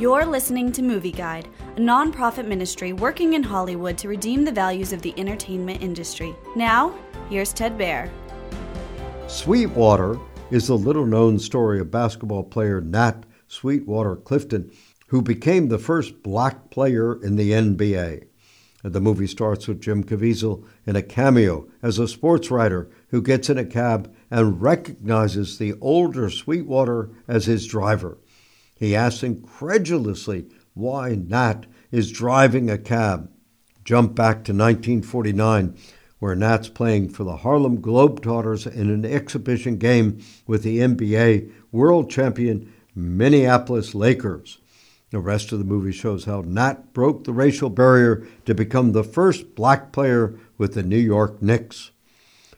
You're listening to Movie Guide, a nonprofit ministry working in Hollywood to redeem the values of the entertainment industry. Now, here's Ted Baehr. Sweetwater is the little known story of basketball player Nat Sweetwater Clifton, who became the first black player in the NBA. The movie starts with Jim Caviezel in a cameo as a sports writer who gets in a cab and recognizes the older Sweetwater as his driver. He asks incredulously why Nat is driving a cab. Jump back to 1949, where Nat's playing for the Harlem Globetrotters in an exhibition game with the NBA world champion Minneapolis Lakers. The rest of the movie shows how Nat broke the racial barrier to become the first black player with the New York Knicks.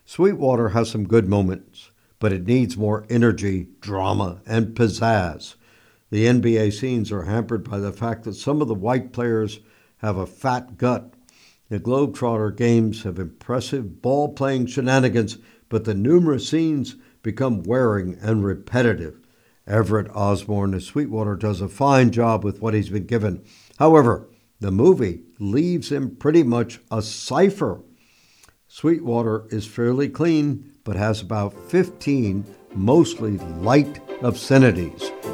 Sweetwater has some good moments, but it needs more energy, drama, and pizzazz. The NBA scenes are hampered by the fact that some of the white players have a fat gut. The Globetrotter games have impressive ball playing shenanigans, but the numerous scenes become wearing and repetitive. Everett Osborne as Sweetwater does a fine job with what he's been given. However, the movie leaves him pretty much a cipher. Sweetwater is fairly clean, but has about 15 mostly light obscenities.